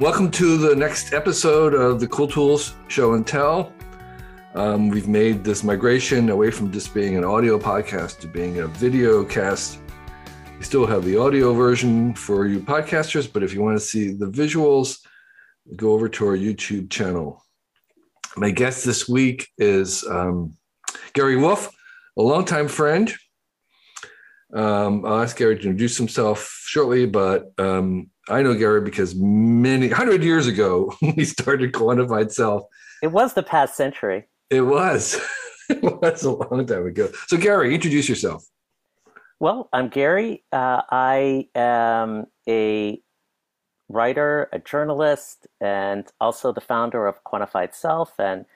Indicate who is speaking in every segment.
Speaker 1: Welcome to the next episode of the Cool Tools Show and Tell. Um, we've made this migration away from just being an audio podcast to being a video cast. We still have the audio version for you podcasters, but if you want to see the visuals, go over to our YouTube channel. My guest this week is um, Gary Wolf, a longtime friend. Um, I'll ask Gary to introduce himself shortly, but um, I know Gary because many hundred years ago we started quantified self.
Speaker 2: It was the past century.
Speaker 1: It was. it was a long time ago. So Gary, introduce yourself.
Speaker 2: Well, I'm Gary. Uh, I am a writer, a journalist, and also the founder of Quantified Self and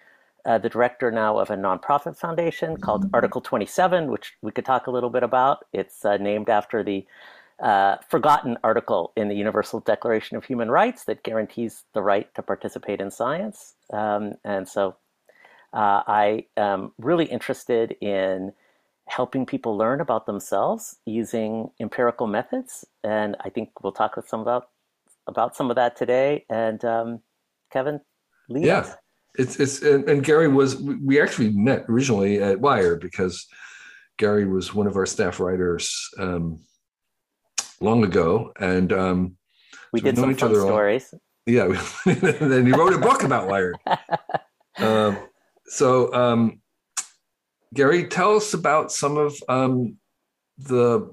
Speaker 2: uh, the director now of a nonprofit foundation called Article 27, which we could talk a little bit about. It's uh, named after the uh, forgotten article in the Universal Declaration of Human Rights that guarantees the right to participate in science. Um, and so uh, I am really interested in helping people learn about themselves using empirical methods. And I think we'll talk with some about about some of that today. And um, Kevin, lead
Speaker 1: yeah.
Speaker 2: us.
Speaker 1: It's it's and, and Gary was we actually met originally at Wired because Gary was one of our staff writers um, long ago, and um,
Speaker 2: we
Speaker 1: so
Speaker 2: did some
Speaker 1: each
Speaker 2: fun
Speaker 1: other all-
Speaker 2: stories.
Speaker 1: yeah. and then he wrote a book about Wired. Um, so, um, Gary, tell us about some of um, the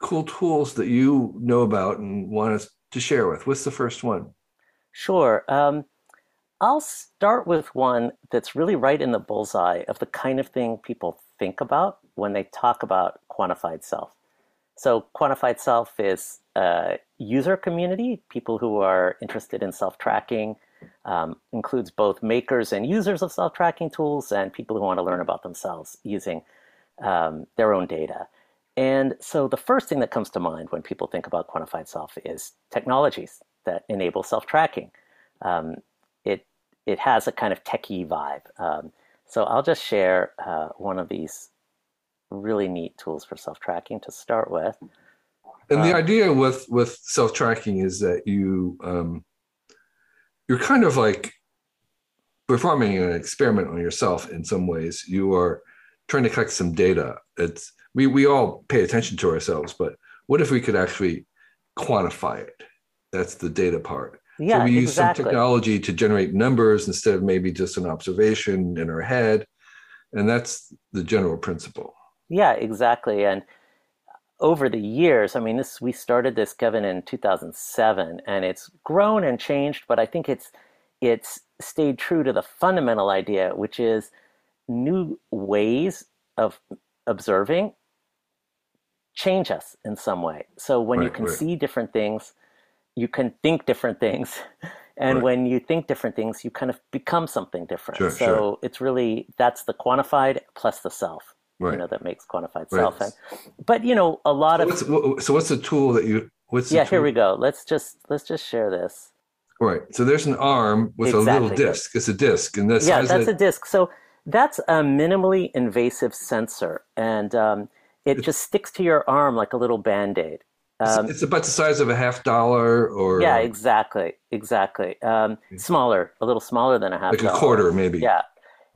Speaker 1: cool tools that you know about and want us to share with. What's the first one?
Speaker 2: Sure. Um, I'll start with one that's really right in the bullseye of the kind of thing people think about when they talk about quantified self. So, quantified self is a user community, people who are interested in self tracking, um, includes both makers and users of self tracking tools and people who want to learn about themselves using um, their own data. And so, the first thing that comes to mind when people think about quantified self is technologies that enable self tracking. Um, it it has a kind of techie vibe. Um, so I'll just share uh, one of these really neat tools for self tracking to start with.
Speaker 1: And the
Speaker 2: Um,
Speaker 1: idea with with self tracking is that you um, you're kind of like performing an experiment on yourself in some ways. You are trying to collect some data. It's we we all pay attention to ourselves, but what if we could actually quantify it? That's the data part.
Speaker 2: Yeah,
Speaker 1: so we use
Speaker 2: exactly.
Speaker 1: some technology to generate numbers instead of maybe just an observation in our head, and that's the general principle.
Speaker 2: Yeah, exactly. And over the years, I mean, this we started this, Kevin, in 2007, and it's grown and changed. But I think it's it's stayed true to the fundamental idea, which is new ways of observing change us in some way. So when you can
Speaker 1: right.
Speaker 2: see different things, you can think different things. And
Speaker 1: Right.
Speaker 2: when you think different things, you kind of become something different.
Speaker 1: Sure,
Speaker 2: so
Speaker 1: sure.
Speaker 2: it's really that's the quantified plus the self
Speaker 1: Right.
Speaker 2: you know that makes quantified
Speaker 1: Right.
Speaker 2: self and but you know a lot
Speaker 1: So
Speaker 2: of
Speaker 1: what's, wh- so what's the tool that you? What's the
Speaker 2: yeah here we go let's just let's just share this
Speaker 1: Right. So there's an arm with a little disc. It's a disc, and that's
Speaker 2: yeah that's a disc so that's a minimally invasive sensor and um, it just sticks to your arm like a little band-aid um,
Speaker 1: it's about the size of a half dollar, or
Speaker 2: yeah exactly exactly. Um, smaller a little smaller than a half
Speaker 1: like a quarter, maybe.
Speaker 2: yeah.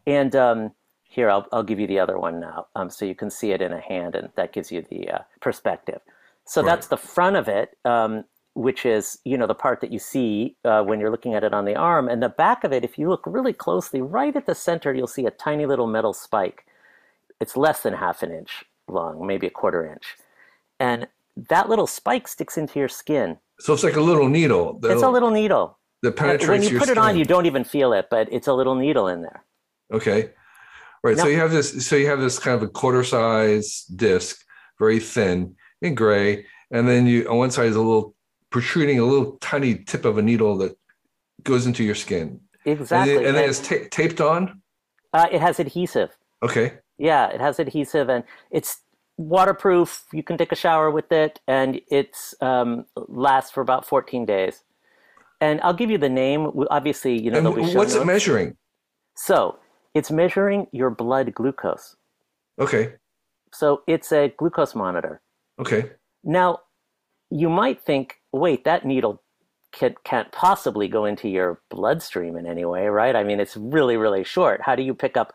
Speaker 2: And um, here I'll, I'll give you the other one now um, so you can see it in a hand and that gives you the uh, perspective. So
Speaker 1: Right.
Speaker 2: that's the front of it um, which is you know the part that you see uh, when you're looking at it on the arm. And the back of it if you look really closely right at the center you'll see a tiny little metal spike. It's less than half an inch long maybe a quarter inch. And that little spike sticks into your skin
Speaker 1: So it's like a little needle.
Speaker 2: it's a little needle
Speaker 1: that penetrates
Speaker 2: when you put it on you don't even feel it but it's a little needle in there
Speaker 1: Okay. Right. So you have this. So you have this kind of a quarter size disc, very thin and gray, and then you on one side is a little protruding, a little tiny tip of a needle that goes into your skin,
Speaker 2: exactly
Speaker 1: and, then, and then it's ta- taped on.
Speaker 2: Uh, it has adhesive.
Speaker 1: Okay.
Speaker 2: Yeah, it has adhesive and it's waterproof. You can take a shower with it and it's um, lasts for about 14 days. And I'll give you the name. Obviously, you know,
Speaker 1: And what's it measuring?
Speaker 2: So it's measuring your blood glucose.
Speaker 1: Okay.
Speaker 2: So it's a glucose monitor.
Speaker 1: Okay.
Speaker 2: Now, you might think, wait, that needle can, can't possibly go into your bloodstream in any way, right? I mean, it's really, really short. How do you pick up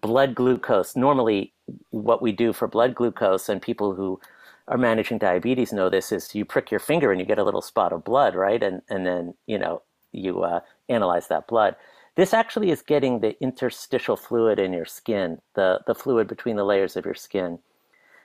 Speaker 2: blood glucose? Normally, what we do for blood glucose, and people who are managing diabetes know this, is you prick your finger and you get a little spot of blood, right? And and then you know you uh, analyze that blood. This actually is getting the interstitial fluid in your skin, the the fluid between the layers of your skin.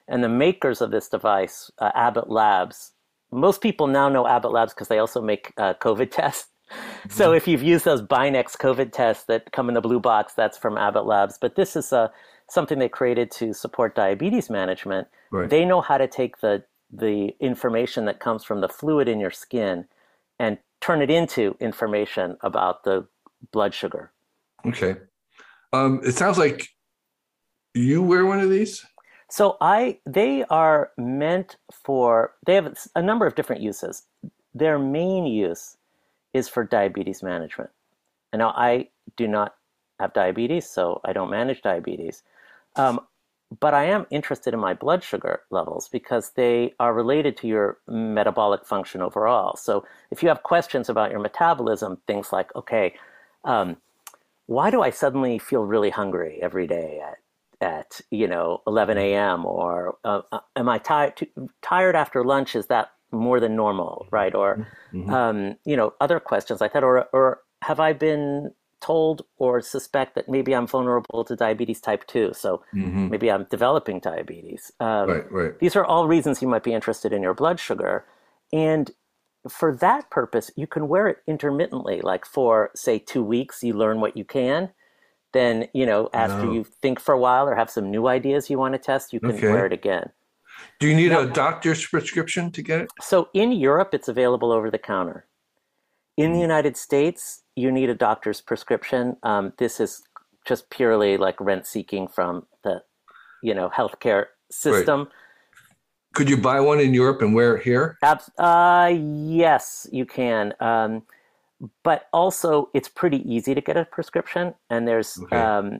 Speaker 2: And the makers of this device, uh, Abbott Labs, most people now know Abbott Labs because they also make uh, COVID tests. Mm-hmm. So if you've used those Binax COVID tests that come in the blue box, that's from Abbott Labs. But this is uh, something they created to support diabetes management. Right. They know how to take the the information that comes from the fluid in your skin and turn it into information about the blood sugar.
Speaker 1: Okay. Um, it sounds like you wear one of these.
Speaker 2: So I they are meant for they have a number of different uses. Their main use is for diabetes management. And now I do not have diabetes, so I don't manage diabetes. Um, but I am interested in my blood sugar levels because they are related to your metabolic function overall. So if you have questions about your metabolism, things like, okay, um, why do I suddenly feel really hungry every day at at you know 11 a.m. or uh, uh, am I tired tired after lunch? Is that more than normal, right? Or mm-hmm. um, you know other questions like that, or or have I been told or suspect that maybe I'm vulnerable to diabetes type 2. So mm-hmm. maybe I'm developing diabetes. Um,
Speaker 1: right, right.
Speaker 2: These are all reasons you might be interested in your blood sugar. And for that purpose, you can wear it intermittently, like for, say, two weeks, you learn what you can then you know after no. you think for a while or have some new ideas you want to test you can okay. wear it again
Speaker 1: do you need a doctor's prescription to get it
Speaker 2: so in europe it's available over the counter in the hmm. united states you need a doctor's prescription um, this is just purely like rent seeking from the you know healthcare system right.
Speaker 1: could you buy one in europe and wear it here
Speaker 2: uh, yes you can um, but also it's pretty easy to get a prescription. And there's okay. um,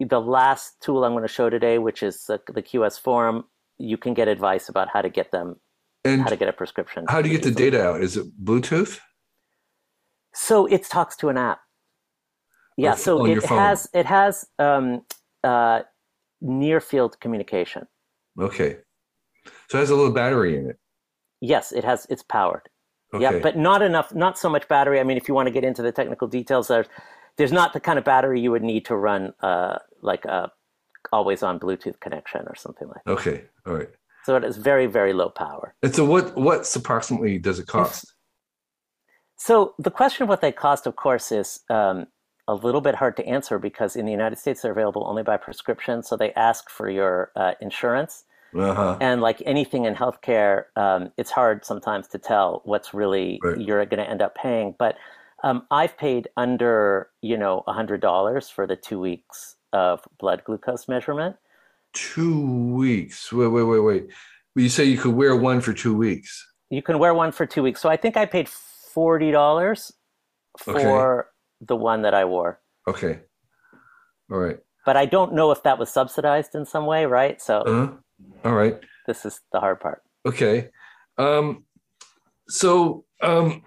Speaker 2: the last tool I'm going to show today, which is the, the, QS Forum. You can get advice about how to get them, and how to get a prescription.
Speaker 1: How do you get the data out? Is it Bluetooth?
Speaker 2: So it talks to an app. Yeah, so it has it has um, uh, near field communication.
Speaker 1: Okay, so it has a little battery in it.
Speaker 2: Yes, it has. It's powered. Okay. Yeah, but not enough, not so much battery. I mean, if you want to get into the technical details, there's there's not the kind of battery you would need to run uh, like a always on Bluetooth connection or something like that.
Speaker 1: Okay, all right.
Speaker 2: So it is very very low power.
Speaker 1: And so, what what's approximately does it cost?
Speaker 2: So the question of what they cost, of course, is um, a little bit hard to answer because in the United States they're available only by prescription. So they ask for your uh, insurance. Uh-huh. And like anything in healthcare, um, it's hard sometimes to tell what's really right. you're going to end up paying. But um, I've paid under, you know, hundred dollars for the two weeks of blood glucose measurement.
Speaker 1: Two weeks. Wait, wait, wait, wait. You say you could wear one for two weeks.
Speaker 2: You can wear one for two weeks. So I think I paid forty dollars for okay. the one that I wore.
Speaker 1: Okay. All right.
Speaker 2: But I don't know if that was subsidized in some way, right? So.
Speaker 1: Uh-huh. All right.
Speaker 2: This is the hard part.
Speaker 1: Okay. Um, so um,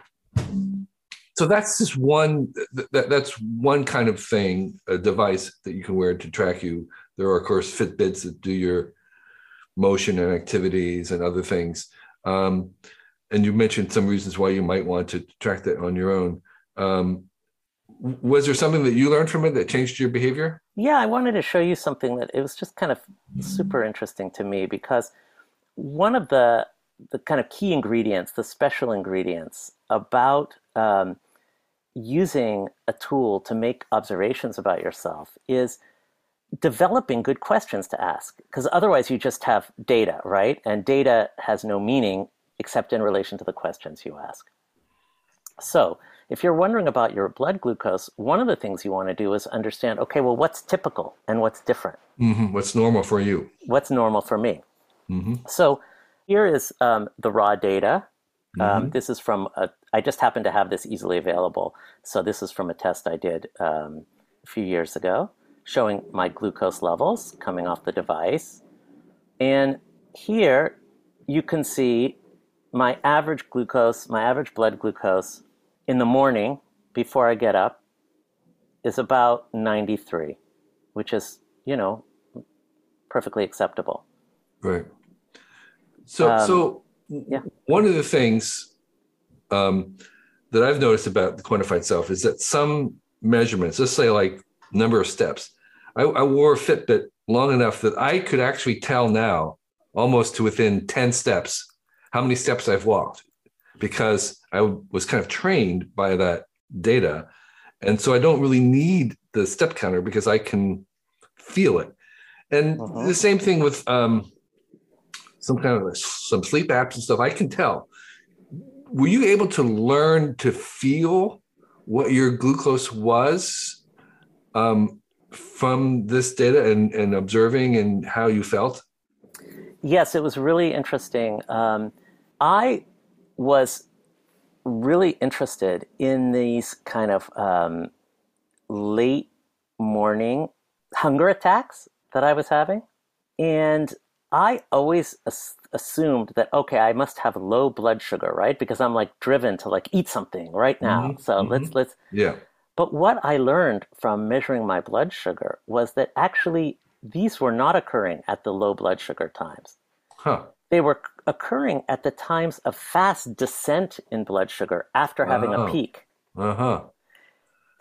Speaker 1: so that's just one that, that's one kind of thing, a device that you can wear to track you. There are of course Fitbits that do your motion and activities and other things. Um, and you mentioned some reasons why you might want to track that on your own. Um, was there something that you learned from it that changed your behavior?
Speaker 2: Yeah, I wanted to show you something that it was just kind of super interesting to me because one of the the kind of key ingredients, the special ingredients about um, using a tool to make observations about yourself is developing good questions to ask because otherwise you just have data right and data has no meaning except in relation to the questions you ask so if you're wondering about your blood glucose, one of the things you want to do is understand okay, well, what's typical and what's different?
Speaker 1: Mm-hmm. What's normal for you?
Speaker 2: What's normal for me? Mm-hmm. So here is um, the raw data. Um, mm-hmm. this is from, a, I just happen to have this easily available. So this is from a test I did um, a few years ago showing my glucose levels coming off the device. And here you can see my average glucose, my average blood glucose in the morning before I get up is about 93, which is, you know, perfectly acceptable.
Speaker 1: Right. So,
Speaker 2: Um,
Speaker 1: so
Speaker 2: yeah.
Speaker 1: one of the things um, that I've noticed about the quantified self is that some measurements, let's say like number of steps, I, I wore a Fitbit long enough that I could actually tell now, almost to within 10 steps, how many steps I've walked because I was kind of trained by that data. And so I don't really need the step counter because I can feel it. And
Speaker 2: Mhm.
Speaker 1: the same thing with um, some kind of some sleep apps and stuff. I can tell. Were you able to learn to feel what your glucose was um, from this data and, and observing and how you felt?
Speaker 2: Yes, it was really interesting. Um, I was really interested in these kind of um, late morning hunger attacks that I was having. And I always as- assumed that, okay, I must have low blood sugar, right? Because I'm like driven to like eat something right now.
Speaker 1: Mhm,
Speaker 2: So
Speaker 1: mhm.
Speaker 2: let's, let's,
Speaker 1: Yeah.
Speaker 2: but what I learned from measuring my blood sugar was that actually these were not occurring at the low blood sugar times
Speaker 1: Huh.
Speaker 2: they were occurring at the times of fast descent in blood sugar after having
Speaker 1: Oh.
Speaker 2: a peak.
Speaker 1: Uh huh.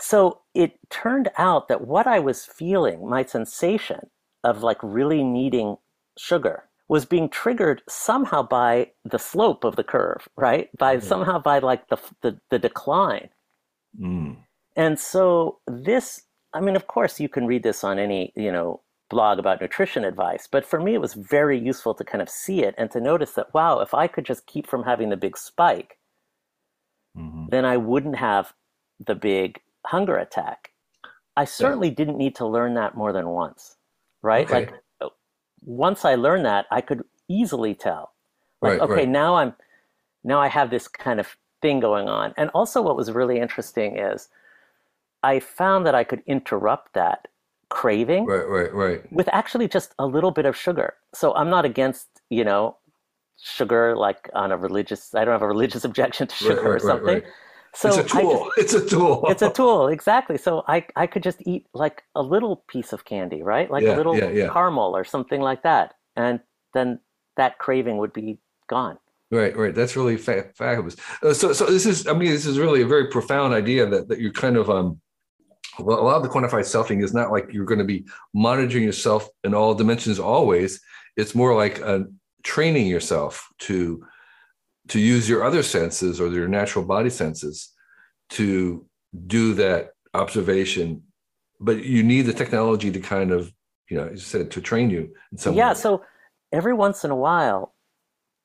Speaker 2: So it turned out that what I was feeling, my sensation of like really needing sugar, was being triggered somehow by the slope of the curve, right? By
Speaker 1: Yeah.
Speaker 2: somehow by like the, the the decline.
Speaker 1: Mm.
Speaker 2: And so this, I mean, of course, you can read this on any, you know, blog about nutrition advice, but for me, it was very useful to kind of see it and to notice that, wow, if I could just keep from having the big spike,
Speaker 1: hmm
Speaker 2: then I wouldn't have the big hunger attack. I certainly didn't need to learn that more than once, right?
Speaker 1: Okay.
Speaker 2: Like once I learned that, I could easily tell. Like,
Speaker 1: Right,
Speaker 2: okay,
Speaker 1: right.
Speaker 2: now I'm now I have this kind of thing going on. And also what was really interesting is I found that I could interrupt that craving
Speaker 1: Right. Right. Right.
Speaker 2: with actually just a little bit of sugar. So I'm not against, you know, sugar like on a religious I don't have a religious objection to sugar or
Speaker 1: right, right,
Speaker 2: something. So
Speaker 1: it's a
Speaker 2: I just-
Speaker 1: tool. it's a tool.
Speaker 2: it's a tool, exactly. So I, I could just eat like a little piece of candy, right? Like
Speaker 1: Yeah,
Speaker 2: a little
Speaker 1: yeah, yeah.
Speaker 2: caramel or something like that. And then that craving would be gone.
Speaker 1: Right, right. That's really fa- fabulous. Uh, so, so this is, I mean, this is really a very profound idea that that you're kind of, um, well, a lot of the quantified selfing is not like you're going to be monitoring yourself in all dimensions always. It's more like uh, training yourself to to use your other senses or your natural body senses to do that observation. But you need the technology to kind of, you know, as you said, to train you in some
Speaker 2: yeah,
Speaker 1: way.
Speaker 2: so every once in a while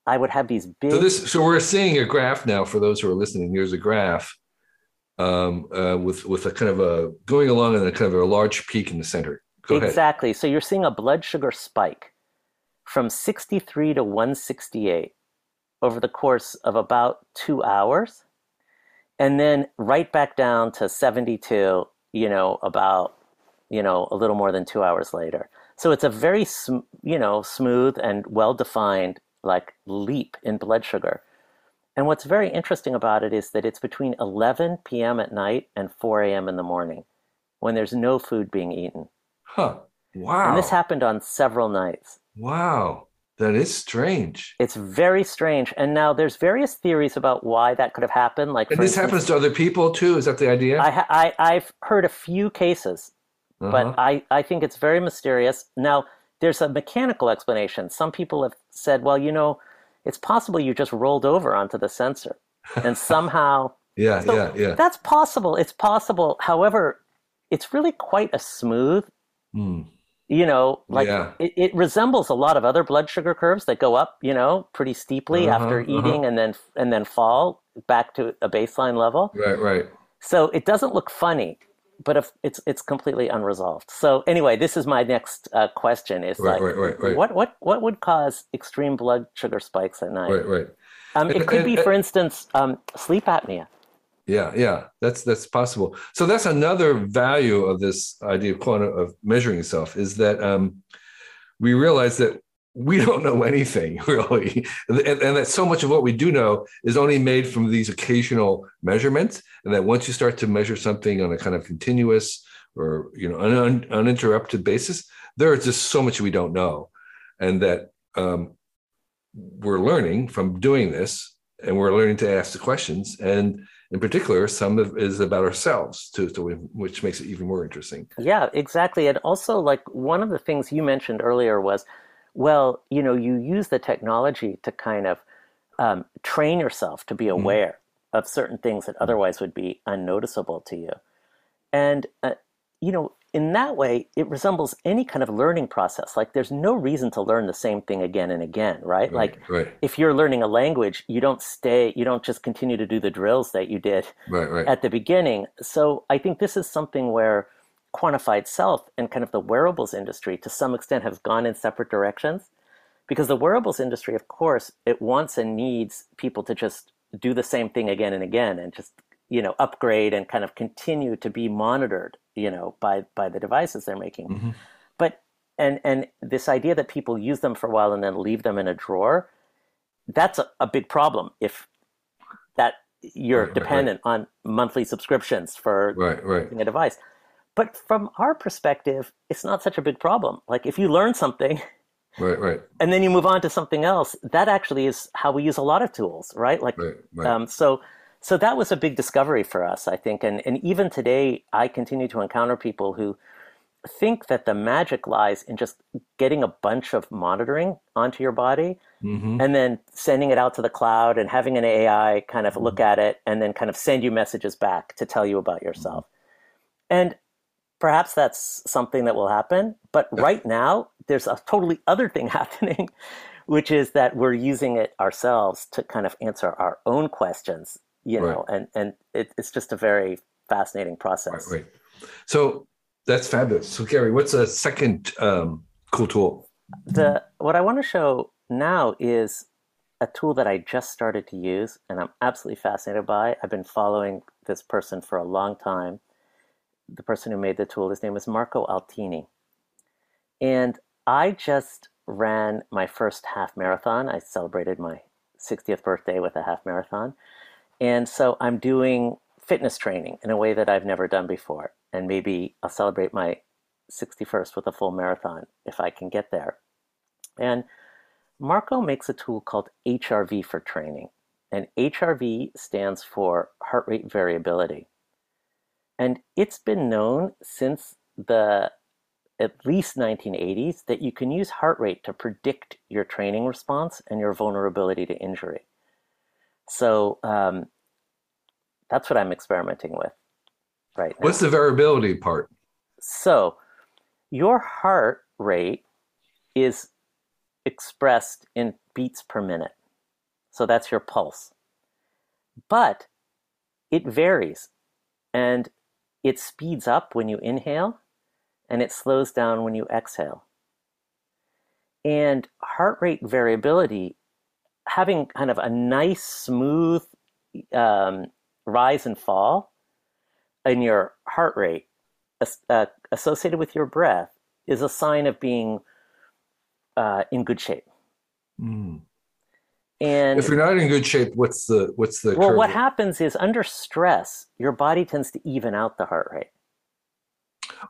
Speaker 2: I would have these big
Speaker 1: So this, so we're seeing a graph now for those who are listening. Here's a graph um, uh, with with a kind of a going along and a kind of a large peak in the center. Go ahead.
Speaker 2: Exactly. So you're seeing a blood sugar spike from 63 to 168 over the course of about two hours. And then right back down to 72, you know, about, you know, a little more than two hours later. So it's a very, sm- you know, smooth and well defined like leap in blood sugar. And what's very interesting about it is that it's between 11 p.m. at night and 4 a.m. in the morning when there's no food being eaten.
Speaker 1: Huh. Wow.
Speaker 2: And this happened on several nights.
Speaker 1: wow. That is strange.
Speaker 2: It's very strange. And now there's various theories about why that could have happened. Like,
Speaker 1: And this
Speaker 2: instance,
Speaker 1: happens to other people too. Is that the idea?
Speaker 2: I, I I've heard a few cases,
Speaker 1: Uh-huh.
Speaker 2: but I, I think it's very mysterious. Now, there's a mechanical explanation. Some people have said, well, you know, it's possible you just rolled over onto the sensor and somehow
Speaker 1: yeah,
Speaker 2: so
Speaker 1: yeah, yeah.
Speaker 2: that's possible. It's possible. However, it's really quite a smooth
Speaker 1: Hmm.
Speaker 2: You know, like
Speaker 1: Yeah.
Speaker 2: it, it resembles a lot of other blood sugar curves that go up, you know, pretty steeply
Speaker 1: Uh-huh,
Speaker 2: after
Speaker 1: uh-huh.
Speaker 2: eating and then and then fall back to a baseline level.
Speaker 1: Right, right.
Speaker 2: So it doesn't look funny, but if it's it's completely unresolved. So anyway, this is my next uh, question: is
Speaker 1: Right,
Speaker 2: like,
Speaker 1: right, right, right.
Speaker 2: what what what would cause extreme blood sugar spikes at night?
Speaker 1: Right, right.
Speaker 2: Um, it could be, for instance, um, sleep apnea.
Speaker 1: Yeah, yeah, that's that's possible. So that's another value of this idea of quantum of measuring yourself is that um, we realize that we don't know anything really and, and, that so much of what we do know is only made from these occasional measurements and that once you start to measure something on a kind of continuous or you know un, uninterrupted basis there is just so much we don't know and that um, we're learning from doing this and we're learning to ask the questions and in particular some of is about ourselves too, to which makes it even more interesting
Speaker 2: yeah exactly and also like one of the things you mentioned earlier was well, you know, you use the technology to kind of um, train yourself to be mm-hmm. aware mm-hmm. of certain things that otherwise would be unnoticeable to you. And, uh, you know, in that way, it resembles any kind of learning process. Like, there's no reason to learn the same thing again and again, right? right like,
Speaker 1: right.
Speaker 2: if you're learning a language, you don't stay, you don't just continue to do the drills that you did
Speaker 1: right,
Speaker 2: at the beginning. So, I think this is something where quantified self and kind of the wearables industry to some extent have gone in separate directions because the wearables industry of course it wants and needs people to just do the same thing again and again and just you know upgrade and kind of continue to be monitored you know by by the devices they're making mm-hmm. but and and this idea that people use them for a while and then leave them in a drawer that's a, a big problem if that you're right, dependent right. on monthly subscriptions for
Speaker 1: right, right.
Speaker 2: a device but from our perspective, it's not such a big problem. Like if you learn something,
Speaker 1: right, right,
Speaker 2: and then you move on to something else, that actually is how we use a lot of tools, right? Like,
Speaker 1: right, right.
Speaker 2: Um, so, so that was a big discovery for us, I think. And and even today, I continue to encounter people who think that the magic lies in just getting a bunch of monitoring onto your body mm-hmm. and then sending it out to the cloud and having an AI kind of mm-hmm. look at it and then kind of send you messages back to tell you about yourself. Mm-hmm. And perhaps that's something that will happen. But right now, there's a totally other thing happening, which is that we're using it ourselves to kind of answer our own questions, you know, and, and it, it's just a very fascinating process.
Speaker 1: Right, right, So that's fabulous. So, Gary, what's a second um, cool tool?
Speaker 2: The What I want to show now is a tool that I just started to use and I'm absolutely fascinated by. I've been following this person for a long time the person who made the tool, his name is Marco Altini. And I just ran my first half marathon. I celebrated my 60th birthday with a half marathon. And so I'm doing fitness training in a way that I've never done before. And maybe I'll celebrate my 61st with a full marathon if I can get there. And Marco makes a tool called HRV for training. And HRV stands for heart rate variability. And it's been known since the at least 1980s that you can use heart rate to predict your training response and your vulnerability to injury. So um, that's what I'm experimenting with right now.
Speaker 1: What's the variability part?
Speaker 2: So your heart rate is expressed in beats per minute. So that's your pulse. But it varies. And it speeds up when you inhale and it slows down when you exhale. And heart rate variability, having kind of a nice, smooth um, rise and fall in your heart rate uh, associated with your breath, is a sign of being uh, in good shape.
Speaker 1: Mm. And if you're not in good shape, what's the what's the
Speaker 2: well? Curve? What happens is under stress, your body tends to even out the heart rate.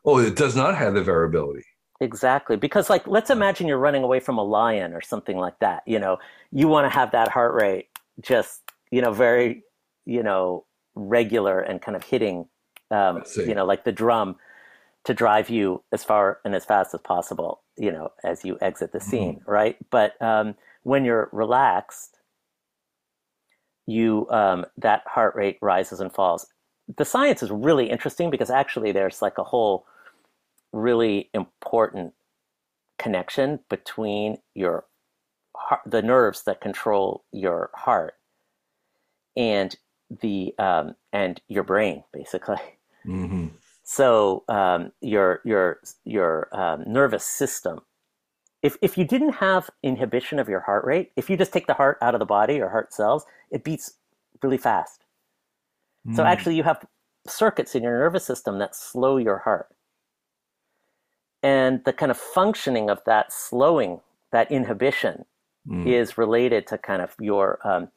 Speaker 1: Oh, it does not have the variability.
Speaker 2: Exactly, because like let's imagine you're running away from a lion or something like that. You know, you want to have that heart rate just you know very you know regular and kind of hitting um, you know like the drum to drive you as far and as fast as possible. You know, as you exit the mm-hmm. scene, mm-hmm. right? But um, when you're relaxed, you um, that heart rate rises and falls. The science is really interesting because actually there's like a whole really important connection between your heart, the nerves that control your heart and the um, and your brain basically. Mm-hmm. So um, your your your um, nervous system if, if you didn't have inhibition of your heart rate, if you just take the heart out of the body or heart cells, it beats really fast. Mm. So actually, you have circuits in your nervous system that slow your heart. And the kind of functioning of that slowing that inhibition
Speaker 1: Mm.
Speaker 2: is related to kind of your um,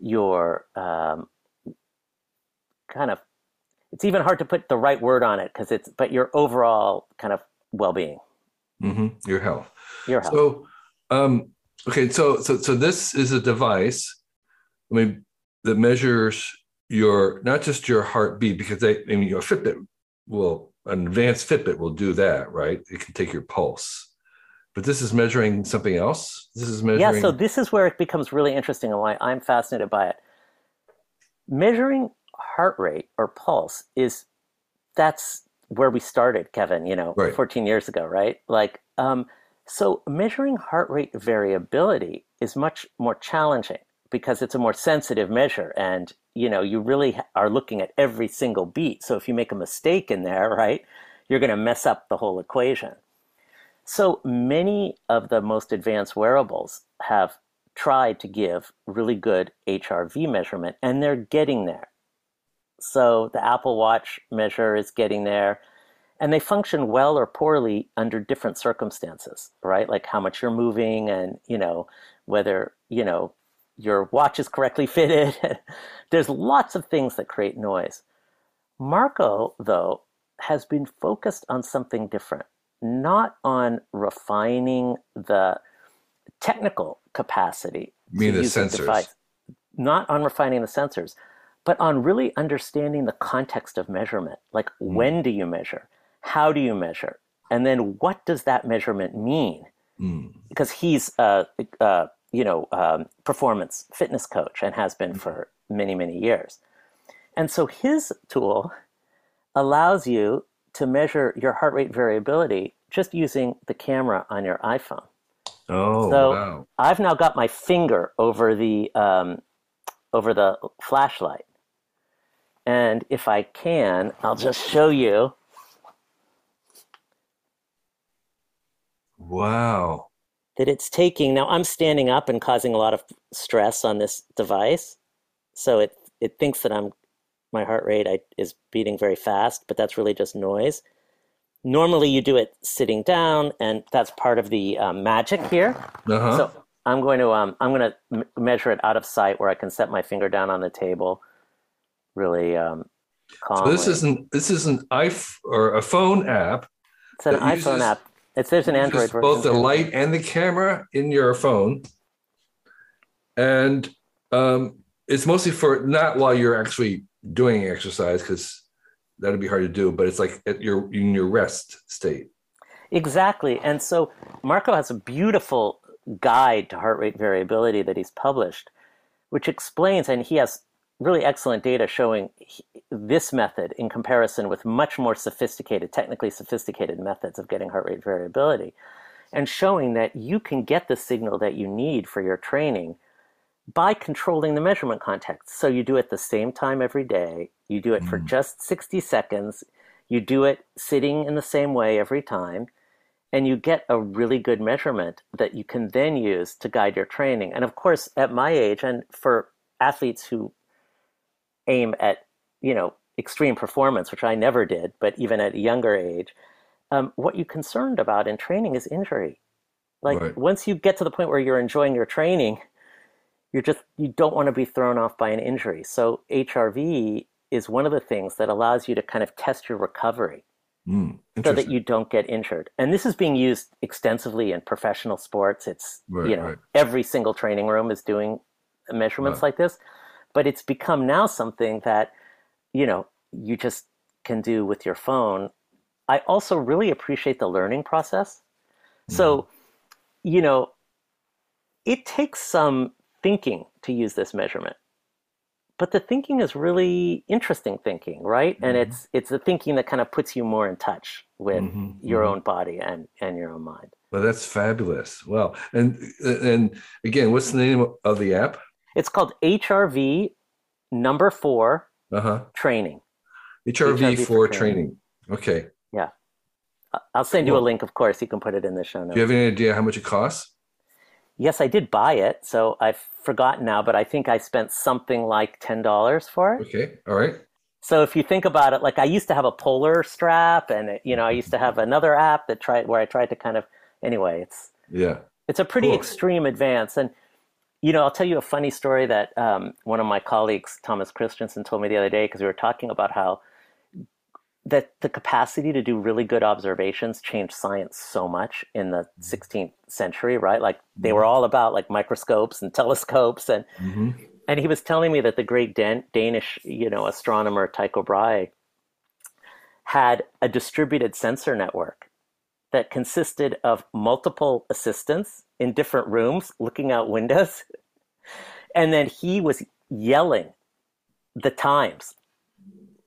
Speaker 2: your um, kind of it's even hard to put the right word on it because it's but your overall kind of well-being
Speaker 1: hmm Your health.
Speaker 2: your health
Speaker 1: So, um, okay, so so so this is a device. I mean, that measures your not just your heartbeat because they. I mean, your Fitbit will an advanced Fitbit will do that, right? It can take your pulse, but this is measuring something else. This is measuring.
Speaker 2: yeah so this is where it becomes really interesting and why i'm fascinated by it measuring heart rate or pulse is that's where we started kevin you know
Speaker 1: Right.
Speaker 2: 14 years ago right like um, so measuring heart rate variability is much more challenging because it's a more sensitive measure and you know you really are looking at every single beat so if you make a mistake in there right you're going to mess up the whole equation so many of the most advanced wearables have tried to give really good HRV measurement, and they're getting there. So the Apple Watch measure is getting there, and they function well or poorly under different circumstances, right? Like how much you're moving, and you know whether you know your watch is correctly fitted. There's lots of things that create noise. Marco, though, has been focused on something different, not on refining the technical capacity.
Speaker 1: You the sensors.
Speaker 2: device, Not on refining the sensors, but on really understanding the context of measurement. Like,
Speaker 1: Hmm.
Speaker 2: when do you measure? How do you measure? And then what does that measurement mean?
Speaker 1: Mm.
Speaker 2: because he's a, a you know um, performance fitness coach and has been for many many years. And so his tool allows you to measure your heart rate variability just using the camera on your iphone.
Speaker 1: Oh
Speaker 2: So-
Speaker 1: wow!
Speaker 2: i've now got my finger over the um, over the flashlight. And if i can i'll just show you.
Speaker 1: Wow!
Speaker 2: That it's taking now i'm standing up and causing a lot of stress on this device so it it thinks that i'm my heart rate I, is beating very fast but that's really just noise normally you do it sitting down and that's part of the um, magic here
Speaker 1: Uh huh.
Speaker 2: so i'm going to um, i'm going to m- measure it out of sight where i can set my finger down on the table really um,
Speaker 1: So this isn't this is an iPhone or a phone app.
Speaker 2: it's an iphone
Speaker 1: uses-
Speaker 2: app it's there's an android version
Speaker 1: both the light and the camera in your phone, and um, it's mostly for not while you're actually doing exercise because that'd be hard to do. But it's like at your in your rest state.
Speaker 2: Exactly. And so Marco has a beautiful guide to heart rate variability that he's published, which explains, and he has really excellent data showing this method in comparison with much more sophisticated, technically sophisticated methods of getting heart rate variability, and showing that you can get the signal that you need for your training by controlling the measurement context. So you do it the same time every day, you do it for
Speaker 1: Mm.
Speaker 2: just 60 seconds, you do it sitting in the same way every time, and you get a really good measurement that you can then use to guide your training. And of course, at my age, and for athletes who aim at, you know, extreme performance, which I never did, but even at a younger age, um, what you're concerned about in training is injury. Like
Speaker 1: Right.
Speaker 2: once you get to the point where you're enjoying your training, you're just you don't want to be thrown off by an injury. So HRV is one of the things that allows you to kind of test your recovery
Speaker 1: Mm,
Speaker 2: so that you don't get injured. And this is being used extensively in professional sports. It's
Speaker 1: Right,
Speaker 2: you know
Speaker 1: right.
Speaker 2: every single training room is doing measurements
Speaker 1: Right.
Speaker 2: like this, but it's become now something that you know you just can do with your phone. I also really appreciate the learning process. So,
Speaker 1: Mm-hmm.
Speaker 2: you know, it takes some thinking to use this measurement. But the thinking is really interesting thinking, right? And
Speaker 1: Mhm.
Speaker 2: it's it's the thinking that kind of puts you more in touch with
Speaker 1: Mhm,
Speaker 2: your
Speaker 1: mhm.
Speaker 2: own body and and your own mind.
Speaker 1: Well, that's fabulous. Well, and and again, what's the name of the app?
Speaker 2: It's called HRV number 4
Speaker 1: Uh huh.
Speaker 2: training.
Speaker 1: HRV,
Speaker 2: HRV
Speaker 1: for
Speaker 2: for
Speaker 1: training. Okay.
Speaker 2: Yeah. I'll send you a link, of course. You can put it in the show notes.
Speaker 1: Do you have any idea how much it costs?
Speaker 2: Yes, I did buy it, so I've forgotten now, but I think I spent something like ten dollars for it.
Speaker 1: Okay. All right.
Speaker 2: So if you think about it, like I used to have a polar strap, and you know, I used to have another app that tried where I tried to kind of. Anyway, it's
Speaker 1: Yeah.
Speaker 2: It's a pretty cool. extreme advance. And, you know, I'll tell you a funny story that um, one of my colleagues, Thomas Christiansen, told me the other day because we were talking about how that the capacity to do really good observations changed science so much in the 16th century, right? Like they were mm-hmm. all about like microscopes and telescopes and mm-hmm. and he was telling me that the great Dan- Danish, you know, astronomer Tycho Brahe had a distributed sensor network that consisted of multiple assistants in different rooms looking out windows. And then he was yelling the times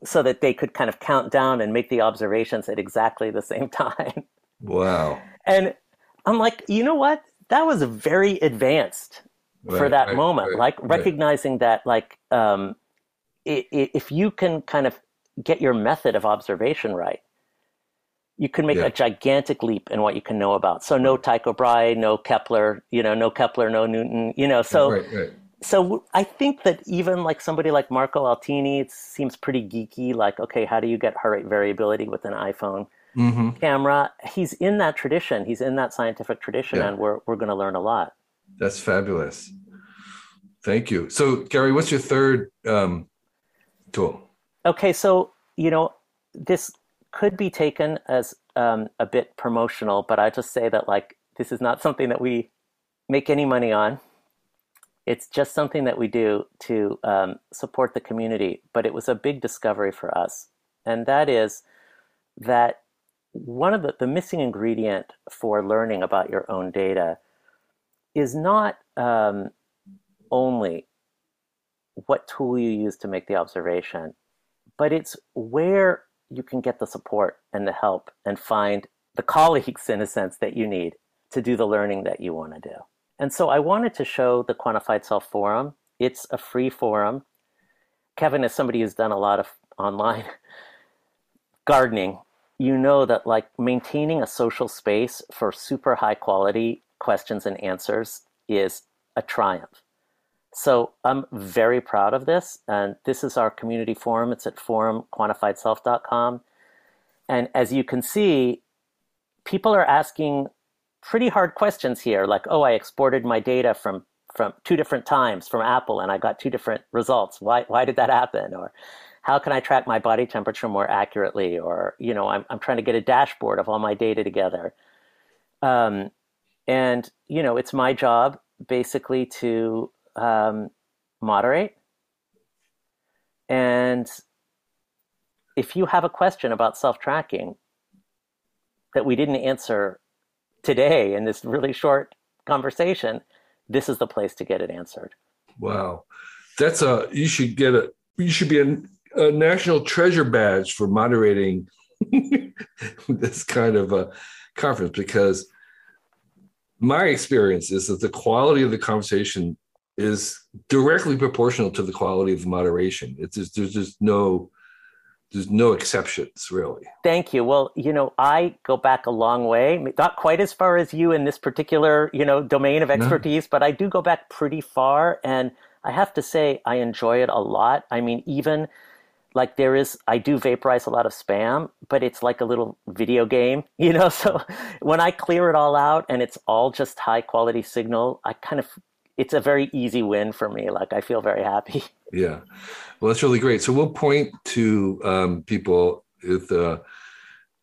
Speaker 2: so that they could kind of count down and make the observations at exactly the same time.
Speaker 1: Wow.
Speaker 2: And I'm like, you know what? That was very advanced right, for that right, moment. Right, like recognizing that, like, um, it, it, if you can kind of get your method of observation right, you can make yeah. a gigantic leap in what you can know about. So no Tycho Brahe, no Kepler, you know, no Kepler, no Newton, you know. So right, right. so I think that even like somebody like Marco Altini, it seems pretty geeky. Like, okay, how do you get heart rate variability with an iPhone mm-hmm. camera? He's in that tradition. He's in that scientific tradition, yeah. and we're we're going to learn a lot.
Speaker 1: That's fabulous. Thank you. So, Gary, what's your third um, tool?
Speaker 2: Okay, so you know this could be taken as um, a bit promotional, but I just say that like this is not something that we make any money on. It's just something that we do to um, support the community. But it was a big discovery for us, and that is that one of the, the missing ingredient for learning about your own data is not um, only what tool you use to make the observation, but it's where you can get the support and the help and find the colleagues, in a sense, that you need to do the learning that you want to do. And so I wanted to show the Quantified Self Forum. It's a free forum. Kevin, as somebody who's done a lot of online gardening, you know that like maintaining a social space for super high quality questions and answers is a triumph. So I'm very proud of this. And this is our community forum. It's at forumquantifiedself.com. And as you can see, people are asking pretty hard questions here, like, oh, I exported my data from from two different times from Apple and I got two different results. Why why did that happen? Or how can I track my body temperature more accurately? Or, you know, I'm I'm trying to get a dashboard of all my data together. Um, and, you know, it's my job basically to um, moderate. And if you have a question about self tracking that we didn't answer today in this really short conversation, this is the place to get it answered.
Speaker 1: Wow. That's a, you should get a, you should be a, a national treasure badge for moderating this kind of a conference because my experience is that the quality of the conversation is directly proportional to the quality of the moderation. It's just, there's just no there's no exceptions really.
Speaker 2: Thank you. Well, you know, I go back a long way, not quite as far as you in this particular, you know, domain of expertise, no. but I do go back pretty far and I have to say I enjoy it a lot. I mean, even like there is I do vaporize a lot of spam, but it's like a little video game, you know. So when I clear it all out and it's all just high quality signal, I kind of it's a very easy win for me. Like I feel very happy.
Speaker 1: Yeah, well, that's really great. So we'll point to um, people with the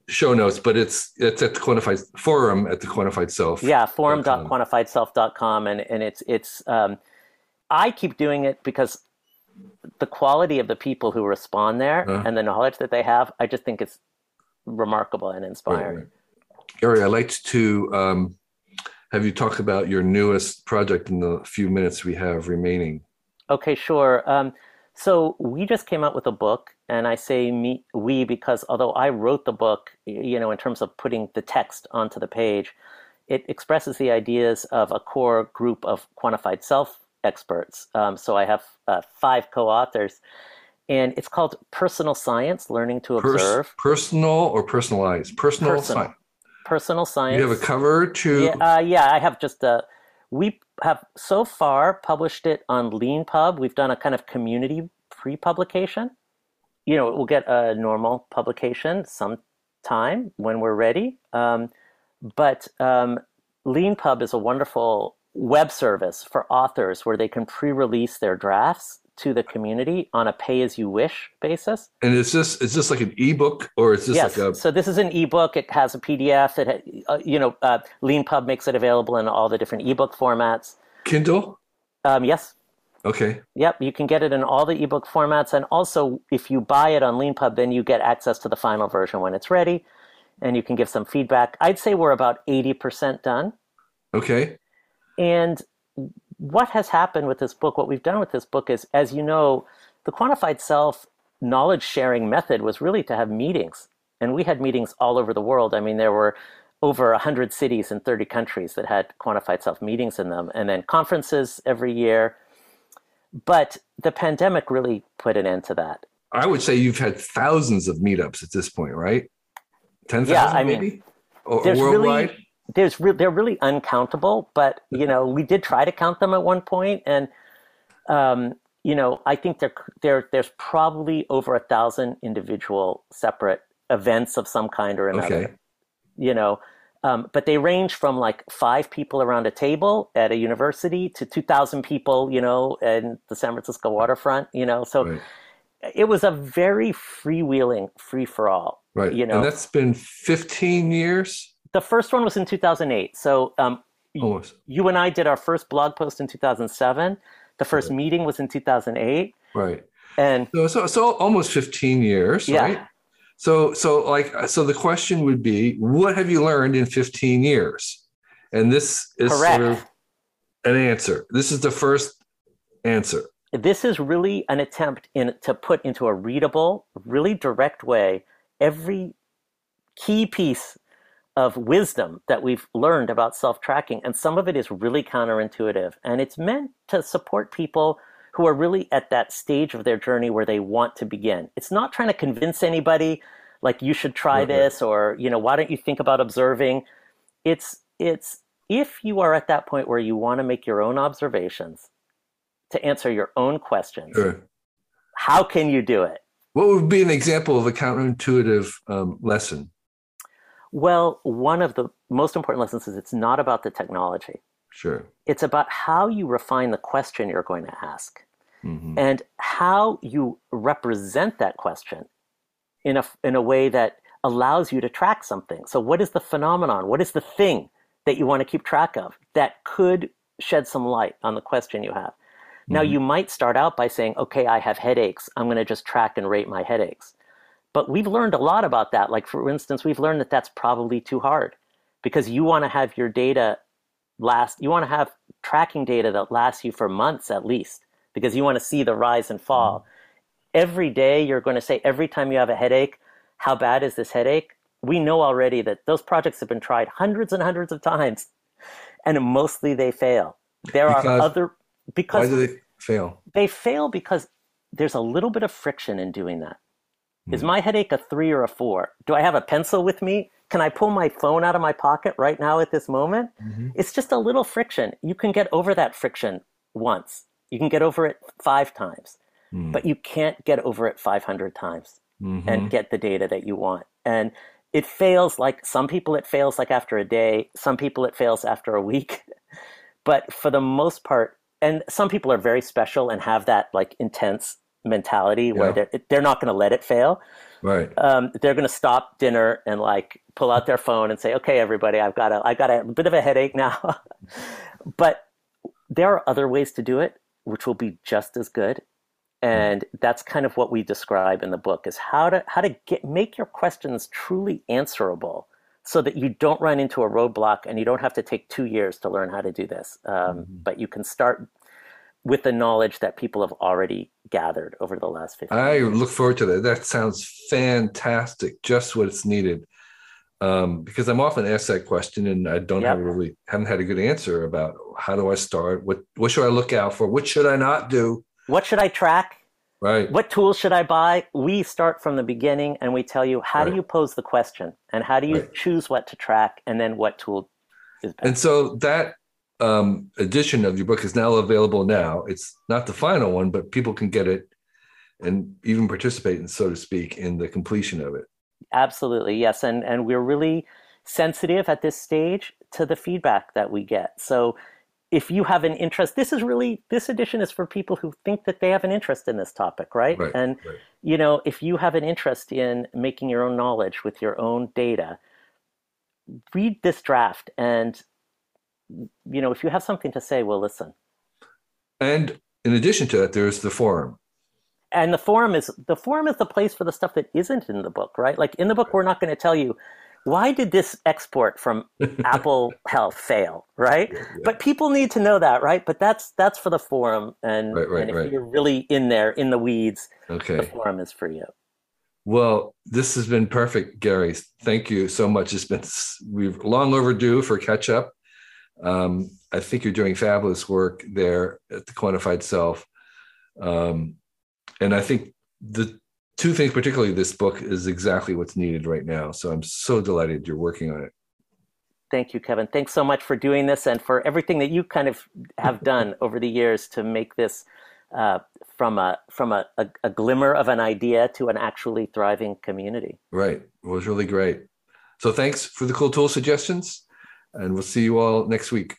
Speaker 1: show notes, but it's it's at the quantified forum at the quantified self.
Speaker 2: Yeah, forum.quantifiedself.com, and and it's it's um, I keep doing it because the quality of the people who respond there uh-huh. and the knowledge that they have, I just think it's remarkable and inspiring. Right,
Speaker 1: right. Gary, I'd like to um, have you talked about your newest project in the few minutes we have remaining?
Speaker 2: Okay, sure. Um, so we just came out with a book, and I say me, we because although I wrote the book, you know, in terms of putting the text onto the page, it expresses the ideas of a core group of quantified self experts. Um, so I have uh, five co-authors, and it's called Personal Science: Learning to Observe. Pers-
Speaker 1: personal or personalized? Personal, personal. science
Speaker 2: personal science.
Speaker 1: You have a cover to.
Speaker 2: Yeah, uh, yeah, I have just a. We have so far published it on LeanPub. We've done a kind of community pre-publication. You know, we'll get a normal publication sometime when we're ready. Um, but um, LeanPub is a wonderful web service for authors where they can pre-release their drafts to the community on a pay-as-you-wish basis.
Speaker 1: And is this is this like an ebook or is this
Speaker 2: yes.
Speaker 1: like a?
Speaker 2: So this is an ebook. It has a PDF. It uh, you know uh, LeanPub makes it available in all the different ebook formats.
Speaker 1: Kindle.
Speaker 2: Um, yes.
Speaker 1: Okay.
Speaker 2: Yep, you can get it in all the ebook formats, and also if you buy it on LeanPub, then you get access to the final version when it's ready, and you can give some feedback. I'd say we're about eighty percent done.
Speaker 1: Okay.
Speaker 2: And what has happened with this book, what we've done with this book is, as you know, the quantified self knowledge sharing method was really to have meetings. And we had meetings all over the world. I mean, there were over 100 cities in 30 countries that had quantified self meetings in them, and then conferences every year. But the pandemic really put an end to that.
Speaker 1: I would say you've had thousands of meetups at this point, right? 10,000
Speaker 2: Yeah, I
Speaker 1: maybe?
Speaker 2: mean,
Speaker 1: or, or
Speaker 2: there's really-
Speaker 1: worldwide?
Speaker 2: There's re- they're really uncountable but you know we did try to count them at one point and um, you know i think there, there there's probably over a thousand individual separate events of some kind or another
Speaker 1: Okay.
Speaker 2: you know um, but they range from like five people around a table at a university to 2000 people you know in the san francisco waterfront you know so
Speaker 1: Right.
Speaker 2: it was a very freewheeling free-for-all
Speaker 1: Right.
Speaker 2: you know
Speaker 1: and that's been 15 years
Speaker 2: the first one was in 2008 so um,
Speaker 1: almost.
Speaker 2: you and I did our first blog post in 2007. The first
Speaker 1: Right.
Speaker 2: meeting was in 2008,
Speaker 1: Right.
Speaker 2: and
Speaker 1: So, so, so almost 15 years,
Speaker 2: Yeah.
Speaker 1: right? So, so like, so the question would be, what have you learned in 15 years? And this is
Speaker 2: correct.
Speaker 1: sort of an answer. This is the first answer.
Speaker 2: this is really an attempt in to put into a readable, really direct way every key piece of wisdom that we've learned about self-tracking, and some of it is really counterintuitive, and it's meant to support people who are really at that stage of their journey where they want to begin. It's not trying to convince anybody like you should try
Speaker 1: Right.
Speaker 2: this or you know why don't you think about observing. It's it's if you are at that point where you want to make your own observations to answer your own questions,
Speaker 1: Sure.
Speaker 2: how can you do it?
Speaker 1: What would be an example of a counterintuitive um, lesson?
Speaker 2: Well, one of the most important lessons is it's not about the technology.
Speaker 1: Sure.
Speaker 2: It's about how you refine the question you're going to ask
Speaker 1: Mhm.
Speaker 2: and how you represent that question in a, in a way that allows you to track something. So, what is the phenomenon? What is the thing that you want to keep track of that could shed some light on the question you have? Now,
Speaker 1: Mhm.
Speaker 2: you might start out by saying, okay, I have headaches. I'm going to just track and rate my headaches. But we've learned a lot about that. Like, for instance, we've learned that that's probably too hard because you want to have your data last, you want to have tracking data that lasts you for months at least because you want to see the rise and fall. Mm-hmm. Every day, you're going to say, every time you have a headache, how bad is this headache? We know already that those projects have been tried hundreds and hundreds of times and mostly they fail. There
Speaker 1: Because-
Speaker 2: are other, because.
Speaker 1: Why do they fail?
Speaker 2: they fail because there's a little bit of friction in doing that. Is
Speaker 1: Hmm.
Speaker 2: my headache a three or a four? Do I have a pencil with me? Can I pull my phone out of my pocket right now at this moment?
Speaker 1: Mhm.
Speaker 2: It's just a little friction. You can get over that friction once. You can get over it five times,
Speaker 1: Mm.
Speaker 2: but you can't get over it 500 times
Speaker 1: Mhm.
Speaker 2: and get the data that you want. And it fails like some people, it fails like after a day, some people, it fails after a week. but for the most part, and some people are very special and have that like intense mentality where they're, they're not going to let it fail.
Speaker 1: Right.
Speaker 2: Um, they're going to stop dinner and like pull out their phone and say, "Okay, everybody, I've got a I've got a bit of a headache now." but there are other ways to do it, which will be just as good. And that's kind of what we describe in the book is how to how to get make your questions truly answerable, so that you don't run into a roadblock and you don't have to take two years to learn how to do this. Um, But you can start with the knowledge that people have already gathered over the last 15
Speaker 1: I
Speaker 2: years.
Speaker 1: look forward to that. That sounds fantastic. Just what it's needed. Um, because I'm often asked that question, and I don't
Speaker 2: Yep.
Speaker 1: have really haven't had a good answer about how do I start? What what should I look out for? What should I not do?
Speaker 2: What should I track?
Speaker 1: Right.
Speaker 2: What tools should I buy? We start from the beginning and we tell you how do you pose the question and how do you
Speaker 1: Right.
Speaker 2: choose what to track and then what tool is best.
Speaker 1: And so that um, edition of your book is now available. Now it's not the final one, but people can get it and even participate, in, so to speak, in the completion of it.
Speaker 2: Absolutely, yes. And and we're really sensitive at this stage to the feedback that we get. So if you have an interest, this is really this edition is for people who think that they have an interest in this topic, right?
Speaker 1: Right,
Speaker 2: and
Speaker 1: right.
Speaker 2: you know, if you have an interest in making your own knowledge with your own data, read this draft and you know, if you have something to say, we'll listen.
Speaker 1: And in addition to that, there's the forum.
Speaker 2: And the forum is the forum is the place for the stuff that isn't in the book, right? Like in the book, we're not going to tell you why did this export from Apple Health fail, right?
Speaker 1: Yeah, yeah.
Speaker 2: But people need to know that, right? But that's that's for the forum, and,
Speaker 1: Right, right,
Speaker 2: and if
Speaker 1: right.
Speaker 2: you're really in there in the weeds,
Speaker 1: okay.
Speaker 2: the forum is for you.
Speaker 1: Well, this has been perfect, Gary. Thank you so much. It's been we've long overdue for catch up. Um, I think you're doing fabulous work there at the Quantified Self, um, and I think the two things, particularly this book, is exactly what's needed right now. So I'm so delighted you're working on it.
Speaker 2: Thank you, Kevin. Thanks so much for doing this and for everything that you kind of have done over the years to make this uh, from a from a, a, a glimmer of an idea to an actually thriving community.
Speaker 1: Right, it was really great. So thanks for the cool tool suggestions, and we'll see you all next week.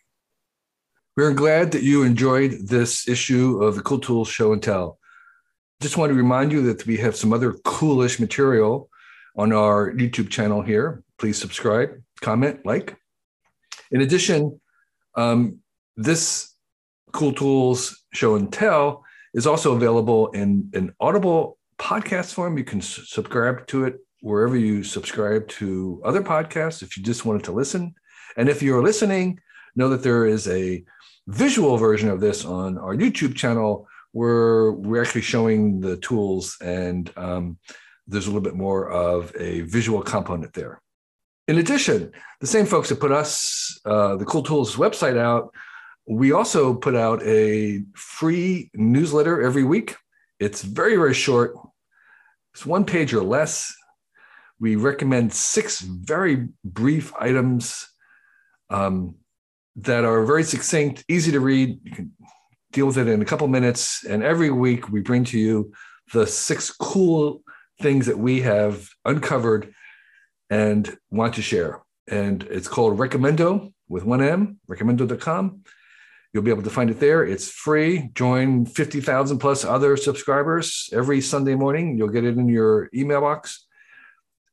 Speaker 1: We're glad that you enjoyed this issue of the Cool Tools Show and Tell. Just want to remind you that we have some other coolish material on our YouTube channel here. Please subscribe, comment, like. In addition, um, this Cool Tools Show and Tell is also available in an Audible podcast form. You can subscribe to it wherever you subscribe to other podcasts if you just wanted to listen. And if you're listening, know that there is a visual version of this on our YouTube channel where we're actually showing the tools and um, there's a little bit more of a visual component there. In addition, the same folks that put us, uh, the Cool Tools website out, we also put out a free newsletter every week. It's very, very short. It's one page or less. We recommend six very brief items um, that are very succinct, easy to read. You can deal with it in a couple minutes. And every week we bring to you the six cool things that we have uncovered and want to share. And it's called Recommendo with one M, recommendo.com. You'll be able to find it there. It's free. Join 50,000 plus other subscribers every Sunday morning. You'll get it in your email box.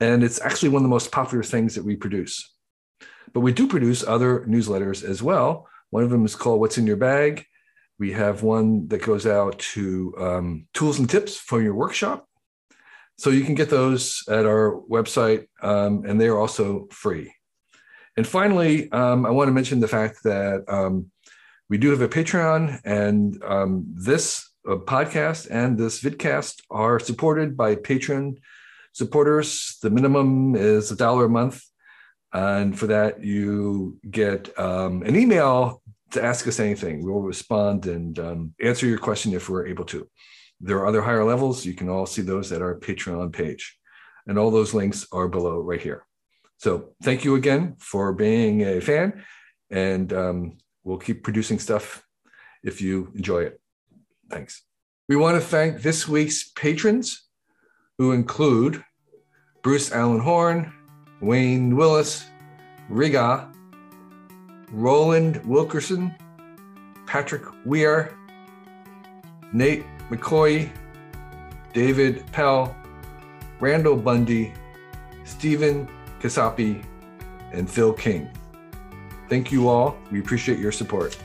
Speaker 1: And it's actually one of the most popular things that we produce. But we do produce other newsletters as well. One of them is called What's in Your Bag. We have one that goes out to um, tools and tips for your workshop. So you can get those at our website, um, and they are also free. And finally, um, I want to mention the fact that um, we do have a Patreon, and um, this uh, podcast and this vidcast are supported by Patreon supporters. The minimum is a dollar a month. And for that, you get um, an email to ask us anything. We'll respond and um, answer your question if we're able to. There are other higher levels. You can all see those at our Patreon page. And all those links are below right here. So thank you again for being a fan. And um, we'll keep producing stuff if you enjoy it. Thanks. We want to thank this week's patrons, who include Bruce Allen Horn, Wayne Willis, Riga, Roland Wilkerson, Patrick Weir, Nate McCoy, David Pell, Randall Bundy, Stephen Kasapi, and Phil King. Thank you all. We appreciate your support.